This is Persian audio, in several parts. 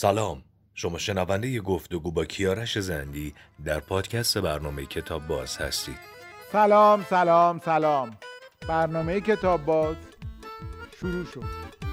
سلام. شما شنونده گفتگو با کیارش زندی در پادکست برنامه کتاب باز هستید. سلام سلام سلام. برنامه کتاب باز شروع شد.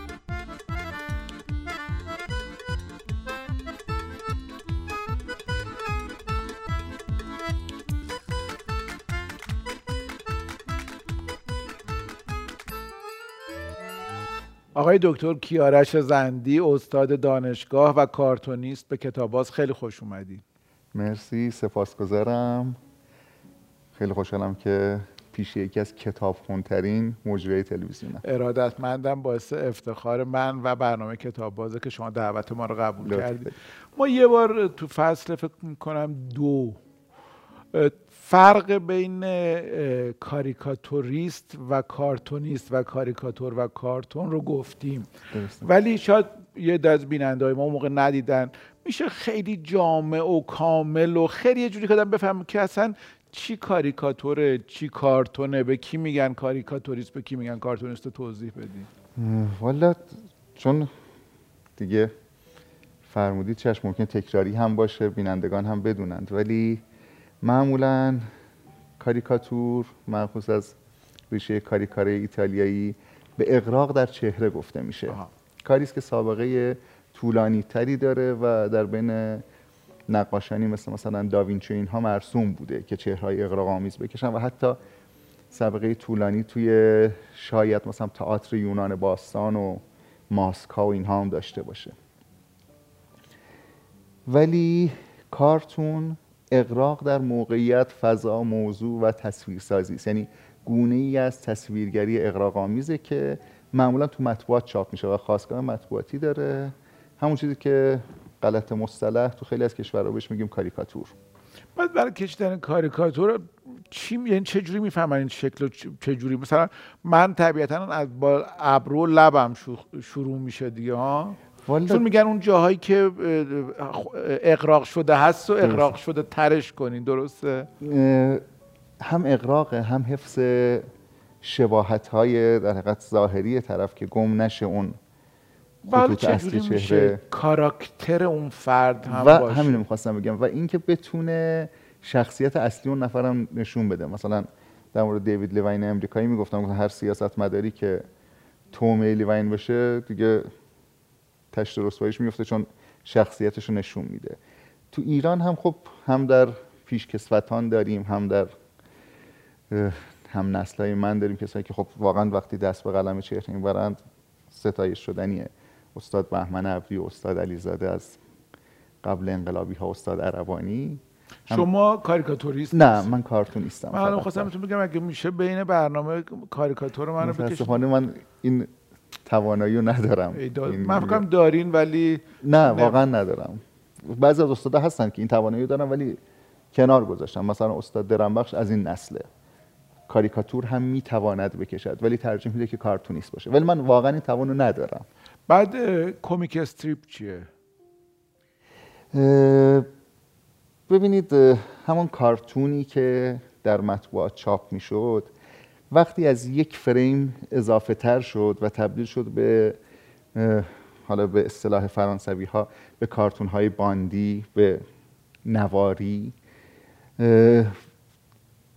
آقای دکتر کیارش زندی استاد دانشگاه و کارتونیست به کتاباز خیلی خوش اومدی. مرسی سپاسگزارم. خیلی خوشحالم که پیش یکی از کتاب خونترین مجری تلویزیونم. ارادتمندم باعث افتخار من و برنامه کتاب بازه که شما دعوت ما رو قبول کردید. ما یه بار تو فصل فکر می‌کنم دو فرق بین کاریکاتوریست و کارتونیست و کاریکاتور و کارتون رو گفتیم. ولی شاید یه از بیننده ما موقع ندیدن. میشه خیلی جامع و کامل و خیلی یه جوری کردم بفهم که اصلا چی کاریکاتوره چی کارتونه به کی میگن کاریکاتوریست به کی میگن کارتونیست توضیح بدی والا چون دیگه فرمودید چشم ممکن تکراری هم باشه بینندگان هم بدونند. ولی معمولا کاریکاتور مخصوص از ریشه کاریکاره ایتالیایی به اقراق در چهره گفته میشه. کاری است که سابقه طولانی تری داره و در بین نقاشانی مثل مثلا داوینچی اینها مرسوم بوده که چهرهای اقراق آمیز بکشن و حتی سابقه طولانی توی شاید مثلا تئاتر یونان باستان و ماسکا و اینها هم داشته باشه. ولی کارتون اقراق در موقعیت فضا موضوع و تصویرسازی است. یعنی گونه ای از تصویرگری اقراق آمیزه که معمولا تو مطبوعات چاپ میشه و خواستگاه مطبوعاتی داره. همون چیزی که غلط مصطلح تو خیلی از کشورها بهش میگیم کاریکاتور. بعد برای کشیدن کاریکاتور چی یعنی چه جوری می‌فهمن این شکل چه جوری؟ مثلا من طبیعتا از با ابرو لبم شروع میشه دیگه ها؟ چون میگن اون جاهایی که اقراق شده هست و اقراق شده ترش کنین درسته؟ هم اقراق هم حفظ شباهت های در حقیقت ظاهری طرف که گم نشه اون خطوط اصلی چهره. کاراکتر اون فرد هم و باشه. همینو می‌خواستم بگم. و اینکه بتونه شخصیت اصلی اون نفرم نشون بده. مثلا در مورد دیوید لیوین امریکایی می‌گفتم هر سیاست مداری که تومه لیوین باشه دیگه تشت رسواییش میفته چون شخصیتش رو نشون میده. تو ایران هم خب هم در پیشکسوتان داریم هم در هم نسلای من داریم کسایی که خب واقعا وقتی دست به قلم چهره می‌برند ستایش شدنیه. استاد بهمن و استاد علیزاده از قبل انقلابی ها استاد عربانی. شما کاریکاتوریست نه من کارتونیستم من خواستم بگم اگه میشه بین برنامه کاریکاتور منو بکشید. من این توانایی ندارم. من فکر دارین ولی نه, واقعا ندارم. بعضی از استادا هستن که این توانایی دارن ولی کنار گذاشتم مثلا استاد درنبخش از این نسله. کاریکاتور هم می‌تواند بکشد ولی ترجیح میده که کارتونیست باشه. ولی من واقعا این توانو ندارم. بعد کمیک استریپ چیه؟ ببینید همون کارتونی که در مطبوعات چاپ می‌شد وقتی از یک فریم اضافه تر شد و تبدیل شد به حالا به اصطلاح فرانسوی ها به کارتون های باندی به نواری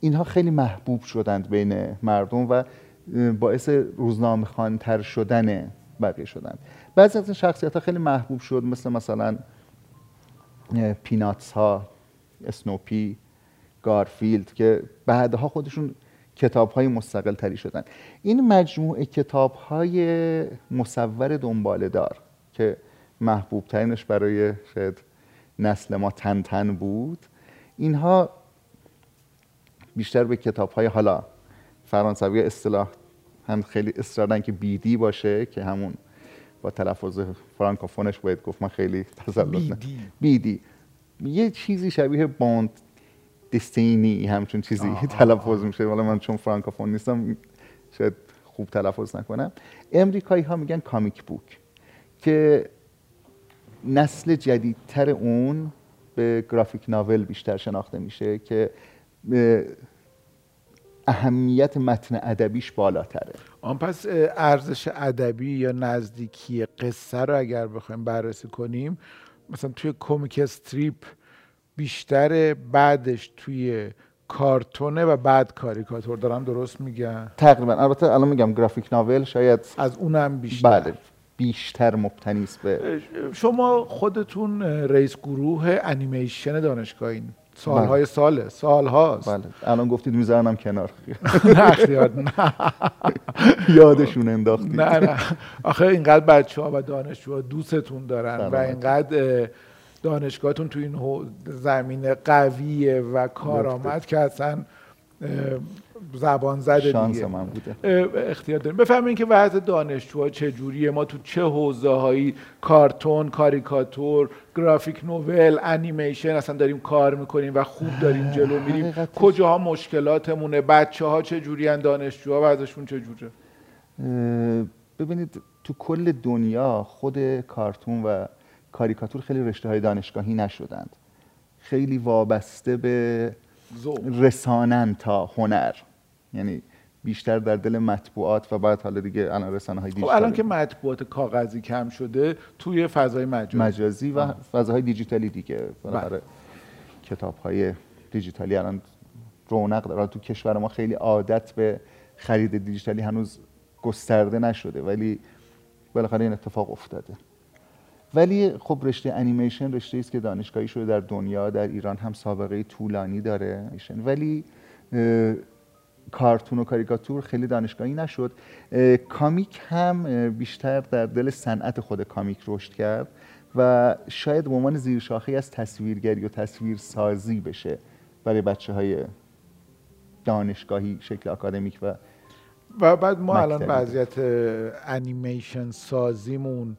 اینها خیلی محبوب شدند بین مردم و باعث روزنامه خانتر شدن بقیه شدند. بعضی از این شخصیت ها خیلی محبوب شد مثل مثلا پیناتس ها اسنوپی گارفیلد که بعدها خودشون کتاب های مستقل تری شدن. این مجموعه کتاب های مصور دنباله دار که محبوب ترینش برای شاید نسل ما تن تن بود اینها بیشتر به کتاب های حالا فرانسوی اصطلاح هم خیلی اصرارن که بیدی باشه که همون با تلفظ فرانکوفونش باید گفت. من خیلی تسلط بیدی. بیدی. یه چیزی شبیه باند دستینی همچون چیزی تلفظ میشه. ولی من چون فرانکوفون نیستم شاید خوب تلفظ نکنم. امریکایی ها میگن کامیک بوک که نسل جدیدتر اون به گرافیک ناول بیشتر شناخته میشه که اهمیت متن ادبیش بالاتره. آن پس ارزش ادبی یا نزدیکی قصه رو اگر بخوایم بررسی کنیم مثلا توی کومیک استریپ بیشتر بعدش توی کارتونه و بعد کاریکاتور. دارم درست میگم؟ تقریبا. البته الان میگم گرافیک ناول شاید از اونم بیشتر. بله بیشتر مبتنی به شما خودتون رئیس گروه انیمیشن دانشگاهین سالهای بله. ساله. سالهاست بله. الان گفتید میذارنم کنار. نه نه. یادشون انداختی. نه نه. آخه اینقدر بچه ها و دانشجوها دوستتون دارن و اینقدر دانشگاهتون تو این زمینه قویه و کارآمد که اصلا زبان زده شانس دیگه. من بوده. اختیار داریم. بفهمین که وضع دانشجوها چجوریه. ما تو چه حوزه هایی کارتون کاریکاتور گرافیک نوول انیمیشن اصلا داریم کار می‌کنیم و خوب داریم جلو میریم. کجاها مشکلاتمونه؟ بچه ها چجوری هن دانشجوها وضعشون چجوره؟ ببینید تو کل دنیا خود کارتون و کاریکاتور خیلی رشته های دانشگاهی نشدند. خیلی وابسته به رسانن تا هنر. یعنی بیشتر در دل مطبوعات و بعد حالا دیگه الان رسانه های دیجیتالی خب الان که مطبوعات کاغذی کم شده توی فضای مجازی. مجازی و فضاهای دیجیتالی دیگه. برای بله. کتاب های دیجیتالی الان رونق داره. تو کشور ما خیلی عادت به خرید دیجیتالی هنوز گسترده نشده ولی بالاخره این اتفاق افتاده. ولی خب رشته انیمیشن رشته است که دانشگاهی شده در دنیا در ایران هم سابقه طولانی داره. ولی کارتون و کاریکاتور خیلی دانشگاهی نشد. کامیک هم بیشتر در دل صنعت خود کامیک رشد کرد و شاید به عنوان زیرشاخی از تصویرگری و تصویرسازی بشه برای بچه های دانشگاهی شکل اکادمیک و و بعد ما الان وضعیت انیمیشن سازیمون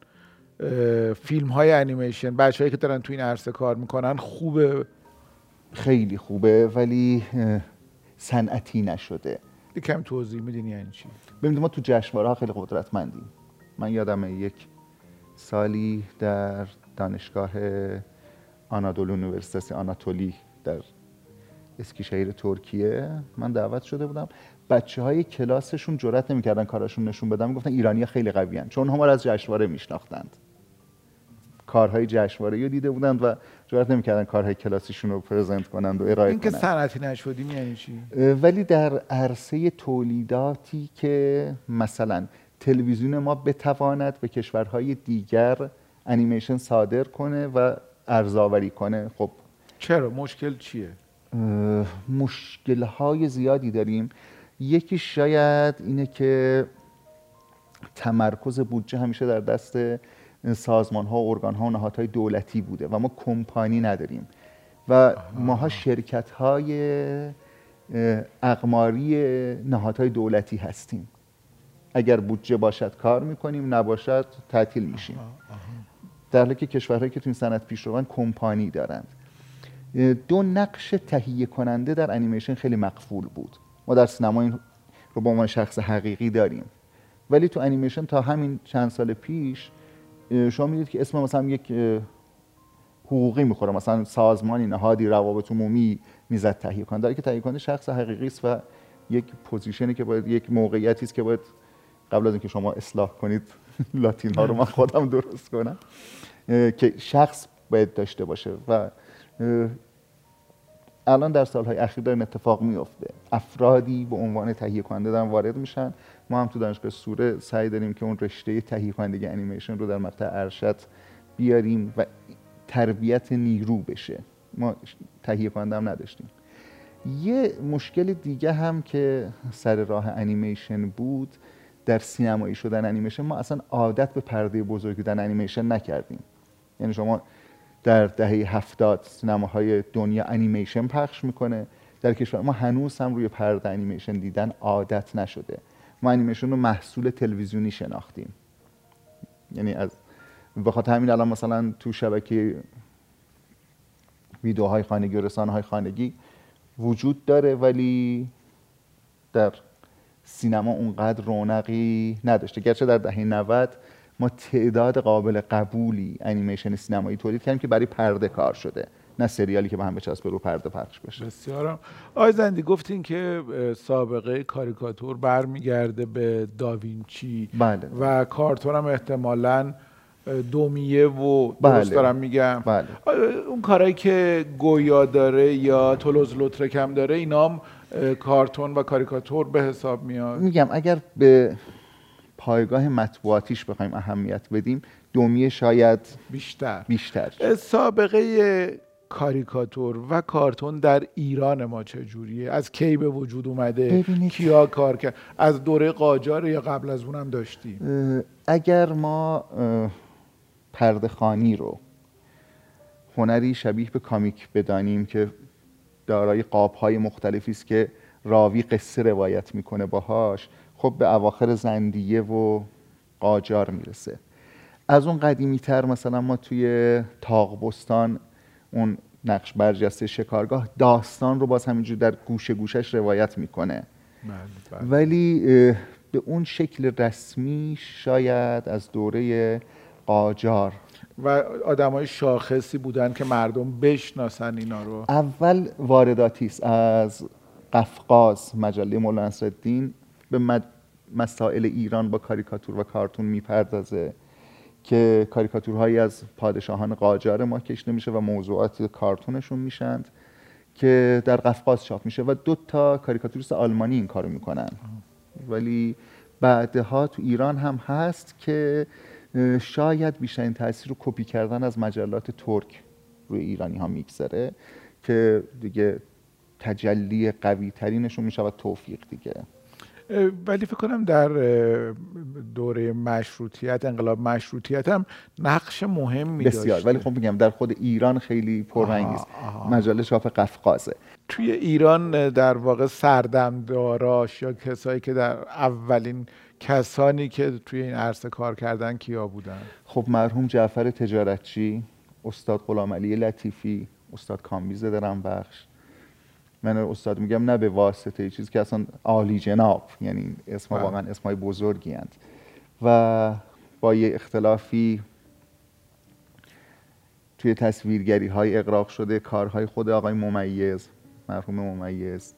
فیلم های انیمیشن بچه‌هایی که دارن تو این عرصه کار می‌کنن خوبه. خیلی خوبه ولی صنعتی نشده. کم توضیح میدین یعنی چی؟ ببینید ما تو جشنواره ها خیلی قدرتمندیم. من یادم یک سالی در دانشگاه آنادولو یونیورسیته آناتولی در اسکیشهیر ترکیه من دعوت شده بودم. بچه های کلاسشون جرات نمی‌کردن کاراشون نشون بدم گفتن ایرانی خیلی قوی چون هم از جشنواره میشناختند. کارهای جشنواره. رو دیده بودند و جرات نمی‌کردن کارهای کلاسیشون رو پرزنت کنند و ارائه این کنند. که صنعتی نشدیم یعنی چی؟ ولی در عرصه تولیداتی که مثلا تلویزیون ما بتواند به کشورهای دیگر انیمیشن صادر کنه و ارزآوری کنه خب. چرا؟ مشکل چیه؟ مشکل های زیادی داریم. یکی شاید اینه که تمرکز بودجه همیشه در دست سازمان ها و ارگان ها و نهادهای دولتی بوده و ما کمپانی نداریم. و ماها شرکت های اقماری نهادهای دولتی هستیم. اگر بودجه باشد کار می‌کنیم نباشد تعطیل میشیم. در حالی که کشورهایی که تو این صنعت پیش روند کمپانی دارند. دو نقش تهیه کننده در انیمیشن خیلی مقفول بود. ما در سینما این رو به عنوان شخص حقیقی داریم. ولی تو انیمیشن تا همین چند سال پیش شما می‌دید که اسم مثلا یک حقوقی می‌خوره مثلا سازمانی نهادی روابط عمومی می‌زد تهیه کنه در که تهیه کننده شخص حقیقی است و یک position ی که باید یک موقعیتی است که باید قبل از اینکه شما اصلاح کنید لاتین ها رو من خودم درست کنم که شخص باید داشته باشه. و الان در سالهای اخیر داره اتفاق میفته افرادی به عنوان تهیه کننده دارن وارد میشن. ما هم تو دانشگاه سوره سعی داریم که اون رشته تهیه کنندگی انیمیشن رو در مقطع ارشد بیاریم و تربیت نیرو بشه. ما تهیه کننده هم نداشتیم. یه مشکل دیگه هم که سر راه انیمیشن بود در سینمایی شدن انیمیشن ما اصلا عادت به پرده بزرگ بودن انیمیشن نکردیم. یعنی شما در دهه هفتاد سینماهای دنیا انیمیشن پخش می‌کنه. در کشور ما هنوز هم روی پرده انیمیشن دیدن عادت نشده. ما انیمیشن رو محصول تلویزیونی شناختیم. یعنی از بخاطر همین الان مثلا تو شبکه ویدیوهای خانگی و رسانه های خانگی وجود داره ولی در سینما اونقدر رونقی نداشته. گرچه در دهه 90 ما تعداد قابل قبولی انیمیشن سینمایی تولید کردیم که برای پرده کار شده نه سریالی که به هم بچسبه رو پرده پخش بشه بسیارم آقای زندی گفتین که سابقه کاریکاتور برمیگرده به داوینچی بله. و کارتون هم احتمالاً دومیه و بله. درست دارم میگم بله. اون کارهایی که گویا داره یا تولوز لوترک هم داره اینا هم کارتون و کاریکاتور به حساب میاد میگم اگر به پایگاه مطبوعاتیش بخوایم اهمیت بدیم دومیه شاید بیشتر. بیشتر. سابقه کاریکاتور و کارتون در ایران ما چجوریه از کی به وجود اومده؟ ببینید. کیا کار کرد؟ از دوره قاجار یا قبل از اونم داشتیم؟ اگر ما پرده خانی رو هنری شبیه به کامیک بدانیم که دارای قابهای مختلفی است که راوی قصه روایت می‌کنه باهاش خب به اواخر زندیه و قاجار می‌رسه. از اون قدیمی تر مثلا ما توی تاقبستان اون نقش برجسته شکارگاه داستان رو باز همینجور در گوشه گوشش روایت می‌کنه. بله، بله. ولی به اون شکل رسمی شاید از دوره قاجار. و آدم های شاخصی بودن که مردم بشناسن اینا رو. اول وارداتی است از قفقاز مجله مولانا نصرالدین. به مسائل ایران با کاریکاتور و کارتون می‌پردازه که کاریکاتورهایی از پادشاهان قاجار ما کشته میشه و موضوعات کارتونشون میشند که در قفقاز چاپ میشه و دو تا کاریکاتوریست آلمانی این کارو می‌کنن. ولی بعدها تو ایران هم هست که شاید بیشترین تاثیر رو کپی کردن از مجلات ترک روی ایرانی ها میگذره که دیگه تجلی قوی ترینشون میشه توفیق دیگه. ولی فکر کنم در دوره مشروطیت انقلاب مشروطیت هم نقش مهمی بسیار. داشته. ولی خب میگم در خود ایران خیلی پررنگ آها. مجله چاپ قفقازه. توی ایران در واقع سردمداراش یا کسایی که در اولین کسانی که توی این عرصه کار کردن کیا بودن؟ خب مرحوم جعفر تجارتچی استاد غلام علی لطیفی استاد کامبیز درم بخش. من استاد میگم نه به واسطه یه چیزی که اصلا عالی جناب یعنی اسم بله. واقعا اسمای بزرگی هند و با یه اختلافی توی تصویرگری های اقراق شده کارهای خود آقای ممیز مرحوم ممیز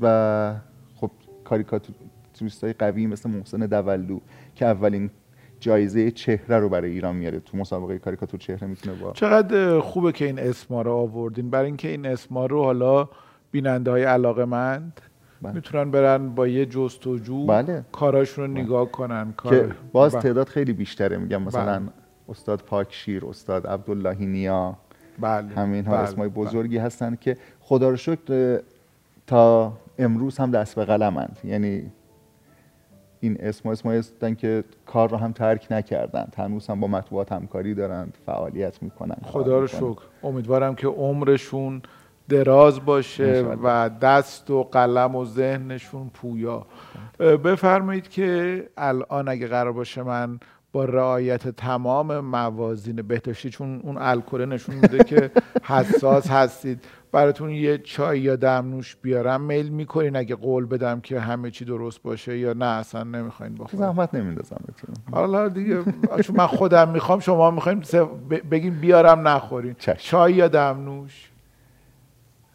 و خب کاریکاتوریست های قوی مثل محسن دولو که اولین جایزه چهره رو برای ایران میاره تو مسابقه کاریکاتور چهره می‌تونه با چقدر خوبه که این اسما رو آوردین برای اینکه این اسما رو حالا بیننده های علاقه مند بله. می‌تونن برن با یه جستجو بله. کاراشون رو نگاه کنن کار... که باز بله. تعداد خیلی بیشتره میگم مثلا بله. استاد پاکشیر استاد عبداللهی نیا بله. همین ها بله. اسمای بله. بزرگی هستن که خدا رو شکر تا امروز هم دست به قلمند یعنی این اسم اسمایی هستن که کار رو هم ترک نکردند. هنوز هم با مطبوعات همکاری دارند فعالیت می‌کنن خدا رو شکر. امیدوارم که عمرشون دراز باشه. و دست و قلم و ذهنشون پویا. بفرمایید که الان اگه قرار باشه من با رعایت تمام موازین بهداشتی چون اون الکل نشون میده که حساس هستید. براتون یه چای یا دمنوش بیارم میل می‌کنین اگه قول بدم که همه چی درست باشه یا نه اصلا نمی‌خواین بخورین. زحمت نمیندازم بهتون. حالا دیگه چون من خودم می‌خوام شما می‌خواین بگین بیارم نخورین. چشم. چای یا دمنوش؟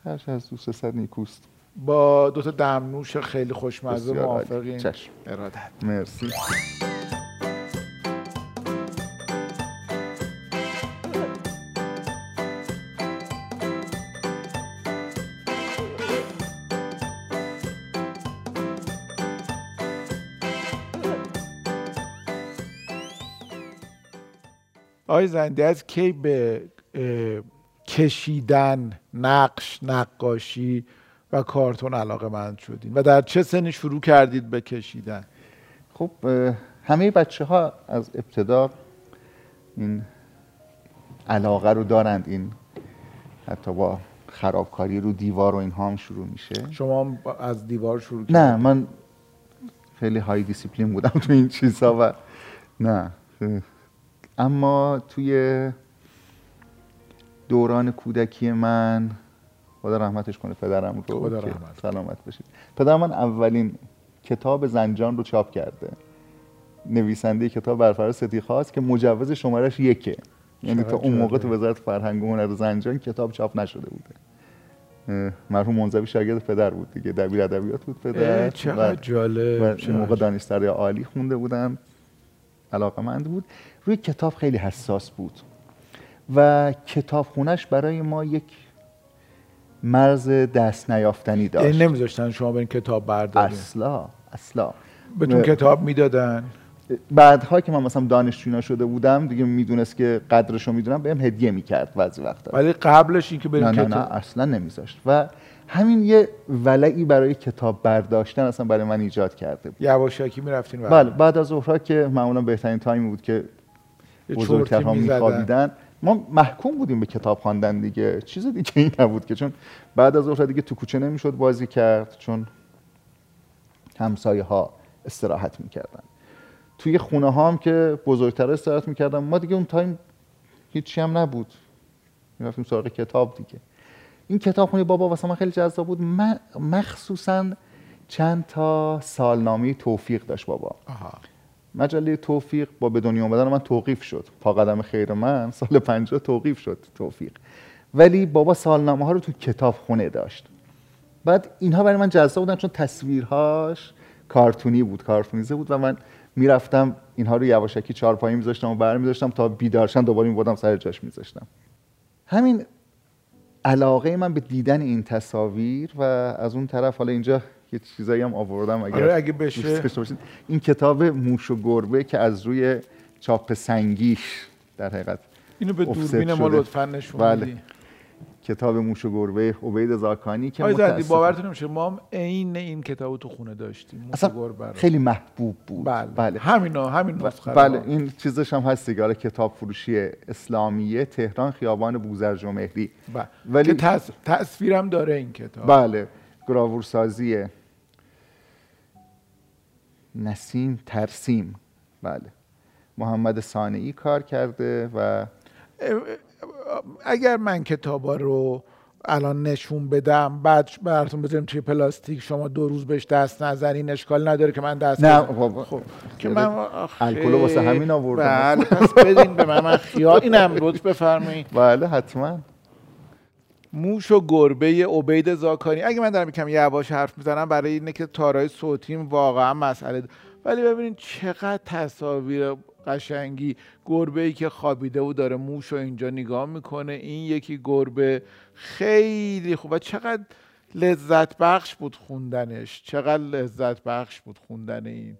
هر از دوست صد نیکوست. با دو تا دمنوش خیلی خوشمزه. موافقین. ارادت. مرسی. آقای زنده از کی به کشیدن نقش نقاشی و کارتون علاقه مند شدین؟ و در چه سنی شروع کردید به کشیدن؟ خب همه بچه ها از ابتدا این علاقه رو دارند این حتی با خرابکاری رو دیوار و اینها هم شروع میشه. شما از دیوار شروع کردید؟ نه من خیلی های دیسیپلین بودم تو این چیزها و نه اما توی دوران کودکی من خدا رحمتش کنه پدرم رو خدا رحمت. سلامت باشید پدرم من اولین کتاب زنجان رو چاپ کرده. نویسنده کتاب برفراز ستی خواست که مجوز شمارش یکه. یعنی تا اون موقع تو وزارت فرهنگ و هنر زنجان کتاب چاپ نشده بوده. مرحوم منزوی شاگرد پدر بود دیگه. دبیر ادبیات بود پدر. چقدر جالب و اون موقع دانشسرای عالی خونده بودن علاقه مند بود. روی کتاب خیلی حساس بود و کتاب خونش برای ما یک مرز دست نیافتنی داشت. یعنی نمیذاشتن شما برین کتاب بردارین؟ اصلا اصلا. بهتون کتاب می‌دادن؟ بعدها که من مثلا دانشجوینا شده بودم دیگه می‌دونست که قدرشو می‌دونم بهم هدیه می‌کرد بعضی وقتا. ولی قبلش این که بریم نه نه کتاب نه اصلا نمیذاشت. و همین یه ولعی برای کتاب برداشتن اصلا برای من ایجاد کرده بود. یواشکی می‌رفتین بله بعد از ظهرها که معمولا بهترین تایمی بود که بزرگترها. میخوابیدن. ما محکوم بودیم به کتاب خواندن دیگه. چیز دیگه این نبود که. چون بعد از ظهر دیگه تو کوچه نمی‌شد بازی کرد. چون همسایه ها استراحت می‌کردن. توی خونه ها هم که بزرگتر استراحت می‌کردن. ما دیگه اون تایم هیچی هم نبود. می‌رفتیم سراغ کتاب دیگه. این کتاب خونه بابا واسه من خیلی جذاب بود. من مخصوصا چند تا سالنامه توفیق داشت بابا. آها. مجله توفیق با به دنیا آمدن من توقیف شد. پا قدم خیر من سال 50 توقیف شد توفیق. ولی بابا سالنامه ها رو تو کتاب خونه داشت. بعد اینها برای من جذاب بودن چون تصویرهاش کارتونی بود کارتونیزه بود و من می‌رفتم اینها رو یواشکی چهارپایی میذاشتم و برمی‌داشتم تا بیدارشن دوباره میبردم سر جاش میذاشتم. همین علاقه من به دیدن این تصاویر و از اون طرف حالا اینجا یه چیزایی هم آوردم اگر آره، اگه بشه. باشید. این کتاب موش و گربه که از روی چاپ سنگیش در حقیقت اینو به دوربین ما. لطفا نشون بله. کتاب موش و گربه عبید زاکانی که متاسفانه- باورتون نمیشه ما هم عین این کتابو تو خونه داشتیم موش اصلا و گربه رو. خیلی محبوب بود بله. بله. همینا همین نسخه. بله این چیزش هم هست دیگه کتاب فروشی اسلامیه تهران خیابان بوزرج و بله. ولی- که تص... تصویرم داره این کتاب بله گراورسازی نسیم ترسیم. بله. محمد صانعی کار کرده و اگر من کتابا رو الان نشون بدم بعد براتون بذاریم توی پلاستیک شما دو روز بهش دست نزنین اشکال نداره که من دست نه. خب که من الکلو واسه همین آوردم. بله پس بدین به من من خیال اینم لطف بفرمایید. بله حتما. موش و گربه عبید زاکانی. اگه من دارم یکم یواش حرف می‌زنم برای اینه که تارای صوتیم واقعا مسئله ده. ولی ببینید چقدر تصاویر قشنگی گربه ای که خوابیده و داره موش رو اینجا نگاه می‌کنه. این یکی گربه خیلی خوب. و چقدر لذت بخش بود خوندنش. چقدر لذت بخش بود خوندن این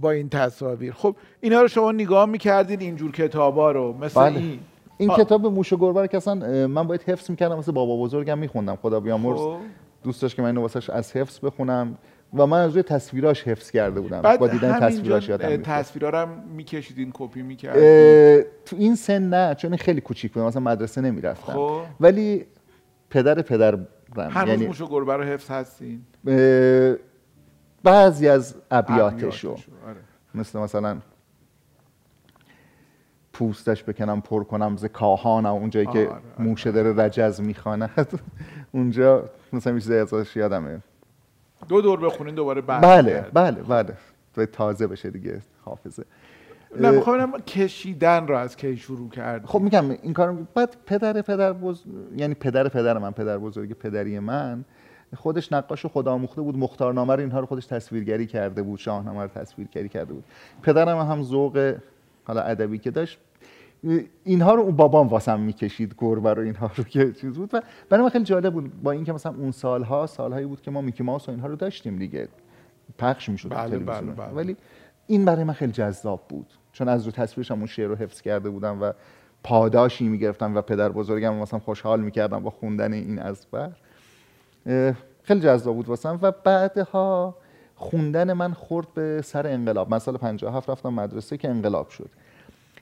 با این تصاویر. خب اینا رو شما نگاه می‌کردین اینجور کتابا رو مثل بله. این. این کتاب موش و گربه رو که اصلا من باید حفظ می‌کردم مثل بابا بزرگم میخوندم. خدا بیامرز. خب. دوست داشت که من اینو واسش از حفظ بخونم و من از روی تصویراش حفظ کرده بودم. بعد با دیدن تصویراش یادم می‌افتاد. تصویرا رو هم میکشیدین کپی می‌کردین؟ تو این سن نه چون خیلی کوچیک بودم مثلا مدرسه نمی‌رفتم. خب. ولی پدر پدرم. هنوز یعنی موش و گربه رو حفظ هستین؟ بعضی از ابیاتشو. ابیاتشو، آره. مثل مثلا پوستش بکنم پر کنم ز کاهانم اونجایی که آره، آره، موشه داره رجز می‌خواند اونجا مثلا یه چیزی ازش یادمه. دو دور بخونین دوباره بعد بله بله بله. باید تازه بشه دیگه حافظه. نه می‌خوام کشیدن رو از کی شروع کرد خب میگم این کارو بعد پدر پدر بز... یعنی پدر پدر من پدر بزرگ پدری من خودش نقاش و خدا آموخته بود. مختارنامه رو اینها رو خودش تصویرگری کرده بود شاهنامه رو تصویرگری کرده بود. پدرم هم ذوق حالا ادبی که داشت اینها رو اون بابام واسم می‌کشید گربه رو اینها رو که چیز بود. و برای من خیلی جالب بود با اینکه مثلا اون سالها سالهایی بود که ما میکی ماوس و اینها رو داشتیم دیگه. پخش می‌شد بله، بله، بله. ولی این برای من خیلی جذاب بود. چون از رو تصویرش هم اون شعر رو حفظ کرده بودم و پاداشی می‌گرفتم و پدر بزرگم مثلا خوشحال می‌کردم با خوندن این از بر. خیلی جذاب بود واسم. و بعدها خوندن من خورد به سر انقلاب. من سال 57 رفتم مدرسه که انقلاب شد.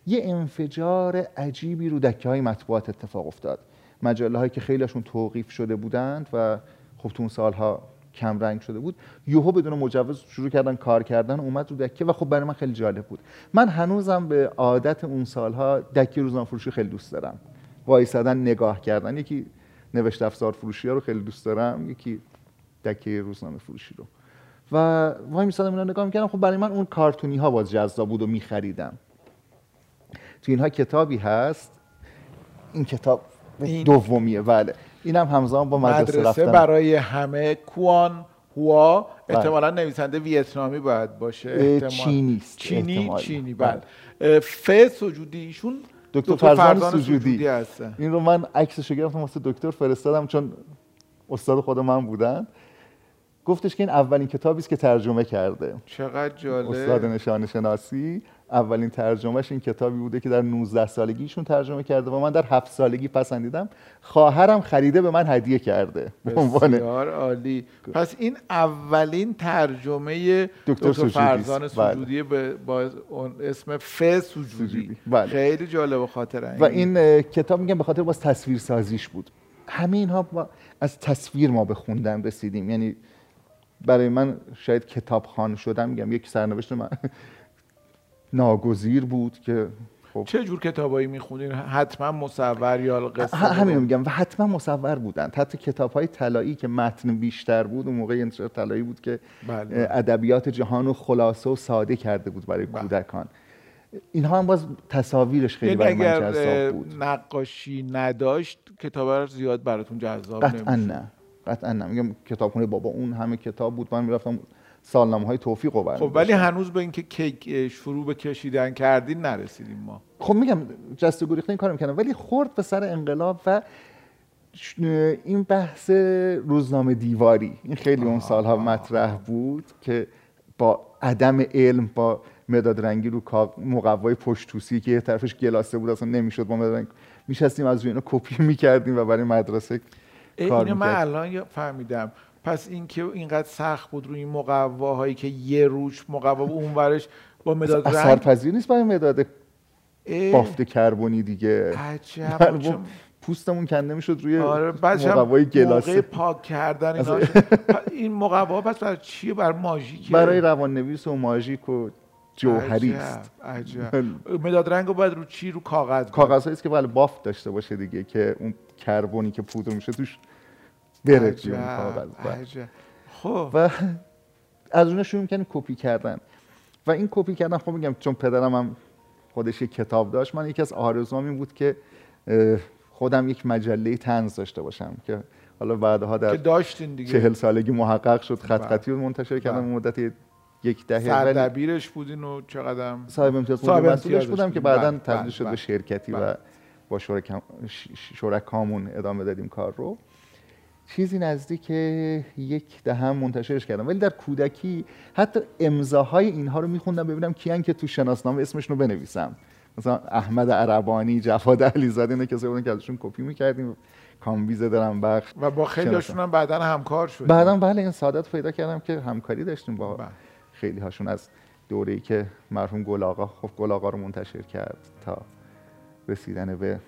یه انفجار عجیبی رو دکه های مطبوعات اتفاق افتاد. مجله هایی که خیلیشون توقیف شده بودند و خب تو اون سالها کم رنگ شده بود یهو بدون مجوز شروع کردن کار کردن اومد رو دکه و خب برای من خیلی جالب بود. من هنوزم به عادت اون سالها دکه روزنامه فروشی خیلی دوست دارم. وایسادن نگاه کردن یکی نوشت افزار فروشی ها رو خیلی دوست دارم یکی دکه روزنامه فروشی رو. و وای میسادم اینا نگاه می‌کردم خب برای من اون کارتونی ها باز جذاب بود و میخریدم. تو اینها کتابی هست؟ این کتاب این- دومیه بله. اینم همزمان با مدرسه, مدرسه رفتن. برای همه کوان هوا بله. احتمالا نویسنده ویتنامی باید باشه احتمال. چینی است چینی؟ احتمالاً. چینی بله. بله. ف سجودی ایشون؟ دکتر دکتر فرزان فرزان سجودی. سجودی هستن این رو من عکسشو گرفتم واسه دکتر فرستادم چون استاد خود من بودن. گفتش که این اولین کتابی است که ترجمه کرده. چقدر جالب. استاد نشان شناسی اولین ترجمهش این کتابی بوده که در 19 سالگیشون ترجمه کرده و من در 7 سالگی پسندیدم خواهرم خریده به من هدیه کرده بسیار عالی پس این اولین ترجمه دکتر فرزان. بله. سجودی به با اسم ف سجودی. بله. خیلی جالب و خاطر و این کتاب میگم به خاطر باز تصویر سازیش بود همه اینها از تصویر ما به خوندن رسیدیم یعنی برای من شاید کتاب خان شدم میگم یک سرنوشت من ناگزیر بود که خب چه جور کتابایی می‌خونین؟ حتما مصور یا قصه همین میگم و حتما مصور بودن. حتی کتاب های طلایی که متن بیشتر بود اون موقع انتشار طلایی بود که بله. اه، ادبیات جهان رو خلاصه و ساده کرده بود برای بله. کودکان. اینها هم باز تصاویرش خیلی یعنی برای من جذاب بود. نقاشی نداشت کتاب زیاد براتون جذاب قطعا نمی‌شد. نه. قطعا نه. میگم کتابخونه بابا اون همه کتاب بود. من می‌رفتم سالنامه های توفیق رو خب ولی. هنوز به اینکه کیک شروع به کشیدن کردین نرسیدیم ما. خب میگم جست و گریخته این کارو می‌کنم ولی خورد به سر انقلاب و این بحث روزنامه دیواری. این خیلی اون سالها مطرح بود که با عدم علم با مداد رنگی رو مقوای پشت توسی که یه طرفش گلاسه بود اصلا نمی‌شد با مداد رنگ. میشستیم از روی اینا کپی می‌کردیم و برای مدرسه کار اینو من. الان فهمیدم. پس اینکه اینقدر سخت بود روی این مقواهایی که یه روش مقوا اون ورش با مداد رنگ پذیر نیست برای مداد بافت کربنی دیگه. عجب بله، پوستمون کنده می‌شد روی آره مقوای موقع گلاسه. پاک کردن اینا این مقوا پس برای چیه برای ماژیکه. برای روان نویس و ماژیک و جوهری است. عجب. عجب. مداد رنگ رو باید رو چی؟ رو کاغذ کاغذ است که بله بافت داشته باشه دیگه که اون کربنی که پودر میشه توش بره توی اون کاغذ. خب و از اونها شروع می‌کنیم کپی کردن و این کپی کردن خب میگم چون پدرم هم خودش یک کتاب داشت من یکی از آرزوام این بود که خودم یک مجله تنز داشته باشم که حالا بعدها که در داشتین دیگه چهل سالگی محقق شد خط بله. خطی رو منتشر کردم بله. مدت یک دهه سردبیرش بودین و چقدر صاحب امتیاز مسئولش بودم که. بعدا بله، تبدیل شد به. شرکتی و. با شرکامون ادامه دادیم کار رو چیزی نزدیک یک دهم منتشرش کردم. ولی در کودکی حتی امضاهای اینها رو میخوندم ببینم کیان که تو شناسنامه اسمشون رو بنویسم. مثلا احمد عربانی جواد علیزاده اینا کسایی بودن که ازشون کپی می‌کردیم. کامبیز درم‌بخش و با خیلی هاشون هم بعدا همکار شد بعدم بله این سعادت پیدا کردم که همکاری داشتیم با بله. خیلی هاشون از دوره ای که مرحوم گل آقا خب گل آقا رو منتشر کرد تا رسیدن به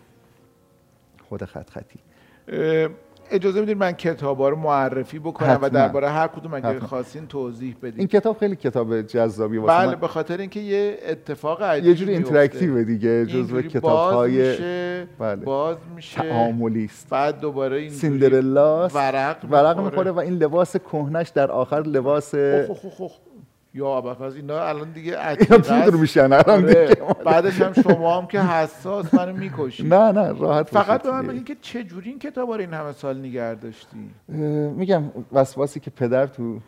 خود خط خطی. اجازه می‌دید من کتابا رو معرفی بکنم و حتما. درباره هر کدوم اگه حتما. خواستین توضیح بدید این کتاب خیلی کتاب جذابی واسه بله. به خاطر اینکه یه اتفاق عجیبی یه جوری interactive. دیگه جزو اینجوری کتاب باز های میشه بله. باز میشه تعاملی است بعد دوباره اینجوری سیندرلاست ورق ورق می‌خوره. و این لباس کهنش در آخر لباس. یا ابوالفضل اینا الان دیگه اینا پودر. میشن الان آره. دیگه بعدش هم شما هم که حساس منو می‌کشید نه نه راحت فقط به من. بگین که چه جوری این کتابا رو این همه سال نگه داشتی میگم وسواسی که پدر تو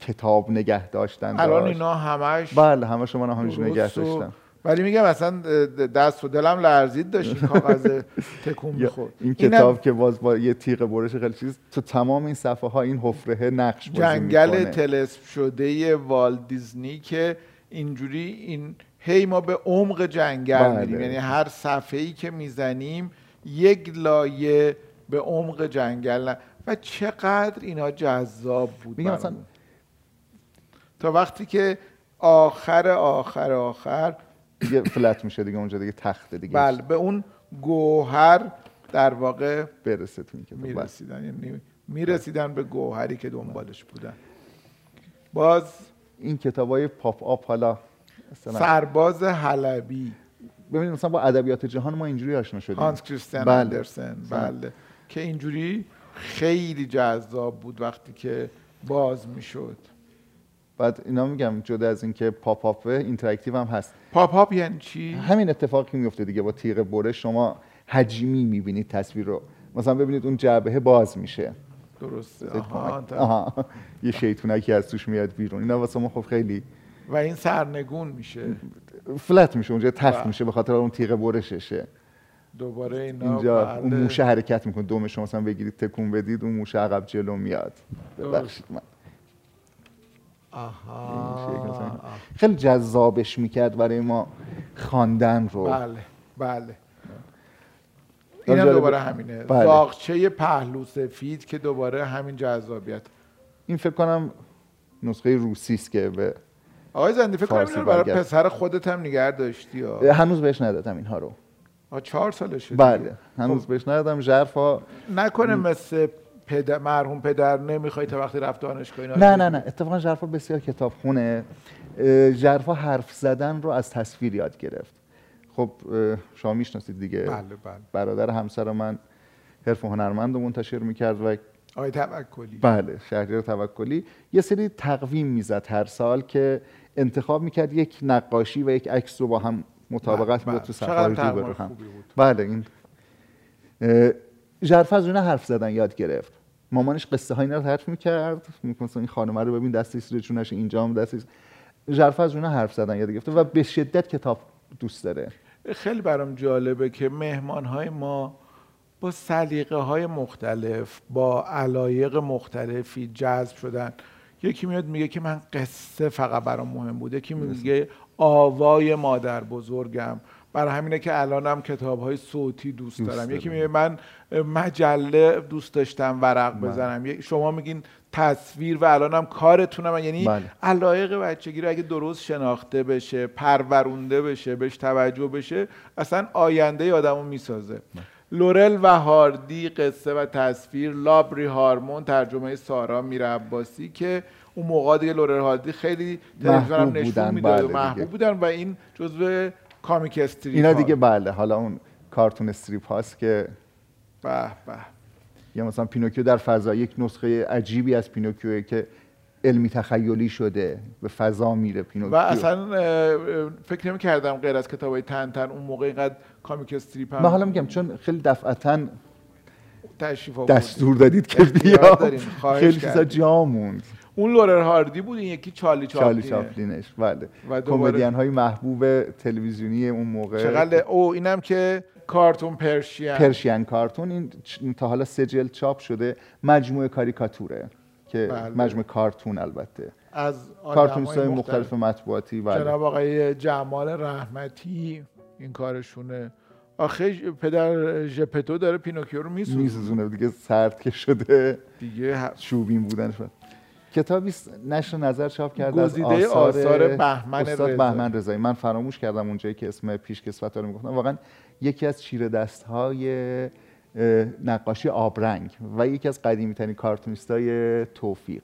کتاب نگه داشتن الان. اینا همش بله همه شما رو همینجور نگه داشتم ولی میگم اصلا دست و دلم لرزید داشت این کاغذ تکون یا می‌خورد این کتاب که باز با یه تیغ برش خیلی چیز تو تمام این صفحه ها این حفره نقش بازی جنگل. تلسپ شده والت دیزنی که اینجوری این هی ما به عمق جنگل بله. میریم یعنی هر صفحه ای که می‌زنیم یک لایه به عمق جنگل. و چقدر اینا جذاب بود میگم. مثلا تا وقتی که آخر آخر آخر دیگه فلت میشه دیگه اونجا دیگه تخته دیگه بله به اون گوهر در واقع برسه تو این کتاب بله. می‌رسیدن یعنی می‌رسیدن به گوهری که دنبالش بودن. باز این کتاب های pop-up حالا سرباز حلبی. ببینید مثلا با ادبیات جهان ما اینجوری آشنا شدیم. هانس کریستیان بله. اندرسن بله. که اینجوری خیلی جذاب بود وقتی که باز می‌شد. بعد اینا میگم جدا از اینکه pop-up interactive هم هست. pop-up یعنی چی؟ همین اتفاقی میفته دیگه با تیغ بره شما حجمی می‌بینید تصویر رو. مثلا ببینید اون جعبه باز میشه. درسته. آها, آها. یه شیطونکی از توش میاد بیرون. اینا واسه ما خب خیلی و این سرنگون میشه. فلت میشه اونجا تخت. میشه به خاطر اون تیغ برششه دوباره اینا اینجا بله. اون موشه حرکت می‌کنه. دوم شما مثلا بگیرید تکون بدید اون موشه عقب جلو میاد. ببخشید من. آها. خیلی جذابش می‌کرد برای ما خواندن رو. بله بله. این هم. دوباره همینه. بله. زاغچه پهلو سفید که دوباره همین جذابیت. این فکر کنم نسخه روسی است که به آقای زندی فکر کنم برای. پسر خودت هم نگه داشتی یا؟ هنوز بهش ندادم اینها رو. آه، چهار سالشه بله هنوز بهش ندادم. ژرفا نکنه مثل پدر مرحوم پدر نمی‌خوای تا وقتی رفت دانشگاه اینا نه نه نه. اتفاقا ژرفا بسیار کتاب خونه ژرفا حرف زدن رو از تصویر یاد گرفت. خب شما می‌شناسید دیگه. بله بله. برادر همسر من حرف هنرمند رو منتشر می‌کرد و آقای توکلی. بله شهریار توکلی. یه سری تقویم می‌زد هر سال که انتخاب می‌کرد یک نقاشی و یک عکس رو با هم مطابقت بله، می‌داد تو چقدر صفحه رو هم. بود. بله این اه، ژرفا از اونها حرف زدن یاد گرفت. مامانش قصه های رو تعریف می‌کرد. مثلا این خانم رو ببین دستش زیر چونش اینجا هم دستش. ژرفا از اونها حرف زدن یاد گرفته و به شدت کتاب دوست داره. خیلی برام جالبه که مهمان های ما با سلیقه های مختلف با علایق مختلفی جذب شدن. یکی میاد میگه که من قصه فقط برام مهم بوده. یکی میگه آوای مادر بزرگم. برای همینه که الانم کتاب های صوتی دوست, دوست دارم. یکی دارم. میگه من مجله دوست داشتم ورق بزنم. یک- شما میگین تصویر و الانم کارتونم. یعنی بله. علایق بچگی رو اگه درست شناخته بشه پرورونده بشه بهش توجه بشه اصلا آینده آدم رو می‌سازه. لورل و هاردی قصه و تصویر لابری هارمون ترجمه سارا میر عباسی که اون موقع دیگه لورل هاردی خیلی تلویزیون هم نشون می‌داد بله محبوب. بودن و این جزو comic strip اینا. دیگه بله حالا اون cartoon strip هاست که به به یا مثلا پینوکیو در فضا یک نسخه عجیبی از پینوکیو که علمی تخیلی شده به فضا میره پینوکیو و اصلا فکر نمی کردم غیر از کتاب های تن تن اون موقع اینقدر comic strip هم من حالا میگم چون خیلی دفعتا تشریف. دستور دادید که بیا خیلی چیزا. جا موند اون لورل هاردی بود این یکی چارلی چارلی چاپلینه چاپلینش بله. و کمدین های محبوب تلویزیونی اون موقع. چقدر؟ او اینم که کارتون پرشین. پرشین کارتون این تا حالا سه جلد چاپ شده مجموعه کاریکاتوره که بله. مجموعه کارتون البته. از کارتونیست های آدمای مختلف. مطبوعاتی بله. جناب آقای جمال رحمتی این کارشونه. آخه پدر ژپتو داره پینوکیو رو میسوزه میسوزونه دیگه سرد که شده. دیگه ه- چوبین بودنش. بود. کتابی نشر نظر چاپ کرده از آثار, آثار بهمن استاد. بهمن رضایی من فراموش کردم اونجایی که اسم پیشکسوت رو می‌گفتم واقعا یکی از چیره دست های نقاشی آبرنگ و یکی از قدیمی ترین کارتونیست های توفیق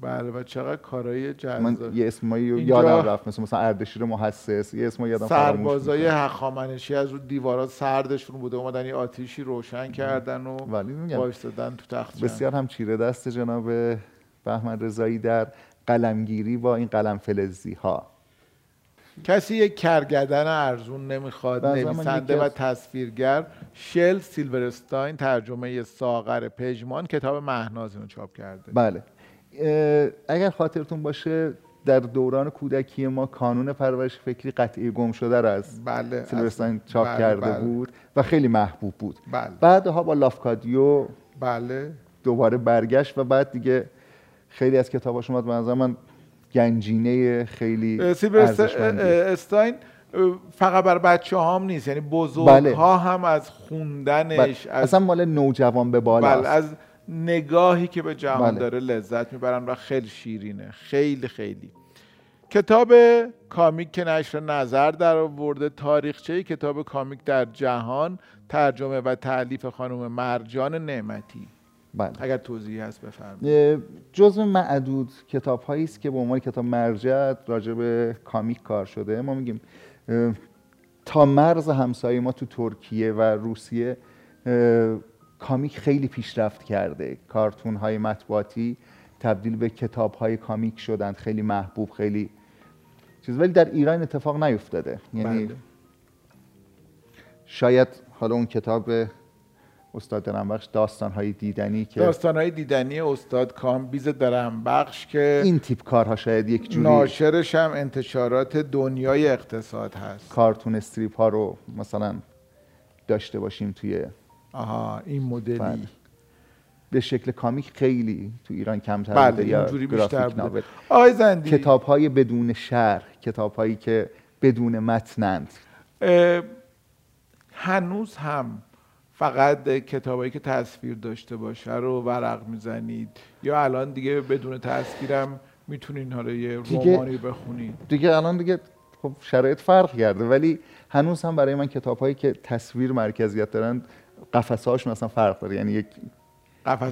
بله و چقدر کارهای من جذاب یه اسمایی یادم رفت مثل مثلا اردشیر محسس یه اسم یادم فراموش سربازای. هخامنشی از رو دیوارات سردشون بوده اومدن یه آتیشی روشن کردن و وایستادن تو تخت. بسیار هم چیره دست جناب بهمن رضایی در قلمگیری با این قلم فلزی ها کسی یک کرگدن ارزون نمی‌خواد نویسنده و تصویرگر شل سیلورستاین ترجمه ساغر پژمان کتاب مهناز اینو چاپ کرده. بله. اگر خاطرتون باشه در دوران کودکی ما کانون پرورش فکری قطعی گم شده رو از بله سیلورستاین چاپ بله، کرده بله، بود و خیلی محبوب بود. بله. بعدها با لافکادیو بله. دوباره برگشت و بعد دیگه خیلی از کتاباش اومد. به نظر من گنجینه خیلی استاین فقط بر بچه هام نیست. یعنی بزرگ بله. ها هم از خوندنش بله. از اصلا مال نوجوان به بالا بله از نگاهی که به جهان بله. داره لذت می‌برن و خیلی شیرینه. خیلی خیلی. کتاب کامیک که نشر نظر در آورده تاریخچه کتاب کامیک در جهان ترجمه و تعلیف خانم مرجان نعمتی. بله. اگر توضیحی هست بفرمایید. جزو معدود کتاب هایی است که به عنوان کتاب مرجع راجع به کامیک کار شده. ما میگیم تا مرز همسایه ما تو ترکیه و روسیه کامیک خیلی پیشرفت کرده. کارتون های مطبوعاتی تبدیل به کتاب های کامیک شدند. خیلی محبوب خیلی چیز. ولی در ایران اتفاق نیفتاده. یعنی بله. شاید حالا اون کتاب استاد درم‌بخش داستان های دیدنی که داستان های دیدنی استاد کامبیز درم‌بخش که این تیپ کارها شاید یک جوری ناشرش هم انتشارات دنیای اقتصاد هست. cartoon strip ها رو مثلا داشته باشیم توی آها این مدلی. بله. به شکل comic خیلی تو ایران کمتر بله بوده یا اینجوری بیشتر graphic novel کتاب های بدون شرح کتاب هایی که بدون متنند. هنوز هم فقط کتابایی که تصویر داشته باشه رو ورق می‌زنید. یا الان دیگه بدون تصویرم می‌تونین حالا یه رمانی بخونید. دیگه الان دیگه خب شرایط فرق کرده ولی هنوز هم برای من کتاب هایی که تصویر مرکزیت دارن قفسه هاشون اصلا فرق داره. یعنی یک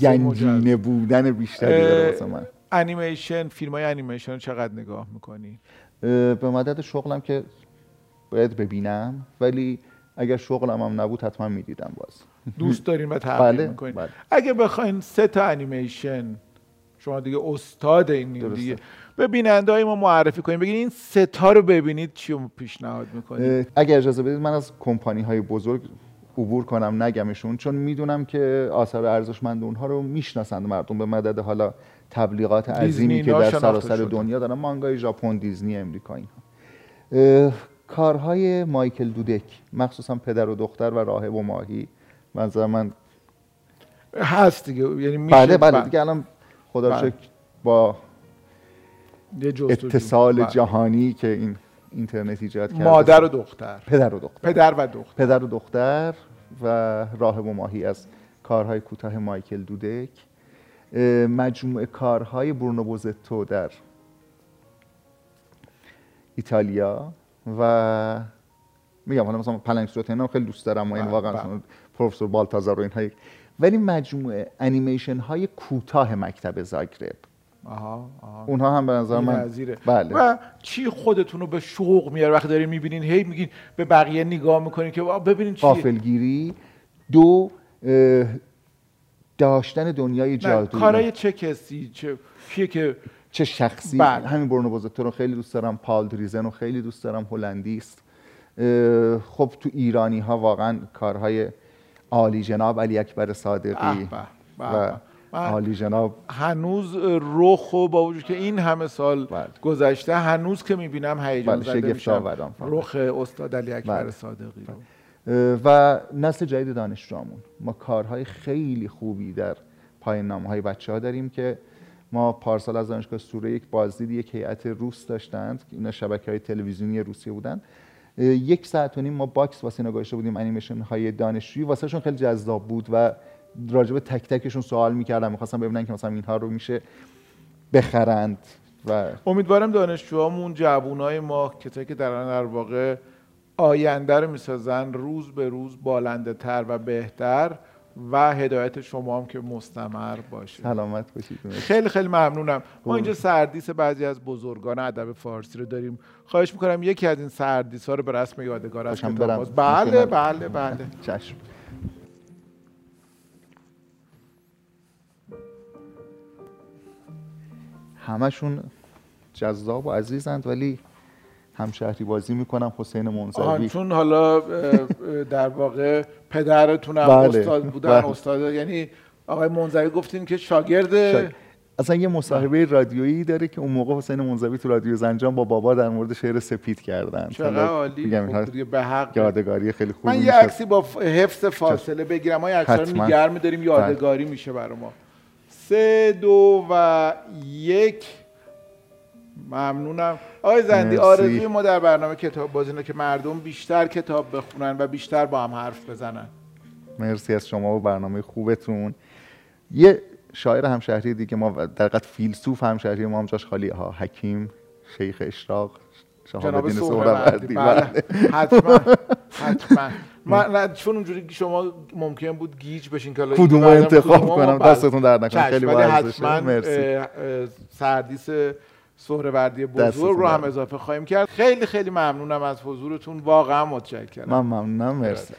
گنجینه بودن بیشتری داره واسه من. انیمیشن فیلم های انیمیشن چقدر نگاه می‌کنی؟ به مدد شغلم که باید ببینم ولی اگر شغلم هم نبود حتما می‌دیدم باز. دوست دارین و تحقیق بله، می‌کنین. بله. اگه بخواین سه تا انیمیشن شما دیگه استاد این درسته. دیگه. به بیننده های ما معرفی کنیم بگین این سه تا رو ببینید چی رو پیشنهاد می‌کنید. اگر اجازه بدید من از کمپانی های بزرگ عبور کنم نگمشون چون می‌دونم که آثار ارزشمند اونها رو می‌شناسند مردم. به مدد حالا تبلیغات عظیمی که در سراسر. دنیا دارن. مانگای ژاپن دیزنی امریکا اینها. کارهای مایکل دودک مخصوصا پدر و دختر و راهب و ماهی. منظر من هست دیگه. یعنی میشه بله بله ب- دیگه الان خدا بله. شکر با. اتصال بله. جهانی که این اینترنت ایجاد کرده مادر و دختر. پدر و دختر. پدر و دختر. پدر و دختر و راهب و ماهی از کارهای کوتاه مایکل دودک. مجموعه کارهای برونو بوزتو در ایتالیا. و میگم حالا مثلا پلنگ صورت اینا خیلی دوست دارم و این بله، واقعا بله. پروفسور بالتازار و اینها ولی مجموعه انیمیشن های کوتاه مکتب زاگرب. آها آها. اونها هم به نظر من بی‌نظیره. بله. و چی خودتون رو به شوق میاره وقتی دارین می‌بینین هی میگین به بقیه نگاه می‌کنین که ببینین چیه. غافلگیری. دو داشتن دنیای جادویی. کارای چه کسی؟ چه کیه که چه شخصی بله. همین برونو بزرگتر رو خیلی دوست دارم پال دریزن رو خیلی دوست دارم هلندی است خب تو ایرانی ها واقعا کارهای عالی جناب علی اکبر صادقی و عالی جناب هنوز رخ و با وجود که این همه سال بله. گذشته هنوز که می‌بینم هیجان بله، زده میشم. رخ استاد علی اکبر بله. صادقی رو و نسل جدید دانشجوامون ما کارهای خیلی خوبی در پایان نامه های بچه ها داریم که ما پارسال از دانشگاه سوره یک بازدید یک هیئت روس داشتند اینا شبکه های تلویزیونی روسیه بودن. یک ساعت و نیم ما box واسه اینا گذاشته بودیم انیمیشن های دانشجویی. واسه شون خیلی جذاب بود و راجب تک تکشون سوال می‌کردم می‌خواستم ببینن که مثلا اینها رو میشه بخرند و امیدوارم دانشجوهامون جوانای ما کسایی که در در واقع آینده رو می‌سازن روز به روز بالنده تر و بهتر و هدایت شما هم که مستمر باشه. سلامت باشید. خیلی خیلی ممنونم. ما اینجا سردیس بعضی از بزرگان ادب فارسی رو داریم. خواهش می‌کنم یکی از این سردیس ها رو به رسم یادگار از بله می‌تونم. بله بله. چشم. همشون جذاب و عزیزند ولی همشهری بازی می‌کنم حسین منزوی. چون حالا در واقع پدرتونم بله، استاد بودن بله. استاد یعنی آقای منزوی گفتین که شاگرد شاید- اصلا یه مصاحبه رادیویی داره که اون موقع حسین منزوی تو رادیو زنجان با بابا در مورد شعر سپید کردن. چقدر عالی. میگم خب به حق. یادگاری خیلی خوبی من یه. عکسی با حفظ فاصله بگیرم. ما عکس رو حتما. نگر می‌داریم یادگاری میشه برای ما. سه دو و یک. ممنونم آقای زندی. آرزوی ما در برنامه کتاب باز اینه که مردم بیشتر کتاب بخونن و بیشتر با هم حرف بزنن مرسی از شما و برنامه خوبتون یه شاعر همشهری دیگه ما در حقیقت فیلسوف همشهری ما هم جاش خالیه ها حکیم شیخ اشراق جناب سهروردی سهروردی بله حتما حتما من چون اونجوری شما ممکن بود گیج بشین که کدومو بعدم انتخاب کنم؟ بله. دستتون درد نکنه. خیلی. حتما سردیس سهروردی بزرگ رو هم. اضافه خواهیم کرد. خیلی خیلی ممنونم از حضورتون. واقعا متشکرم. من ممنونم. مرسی.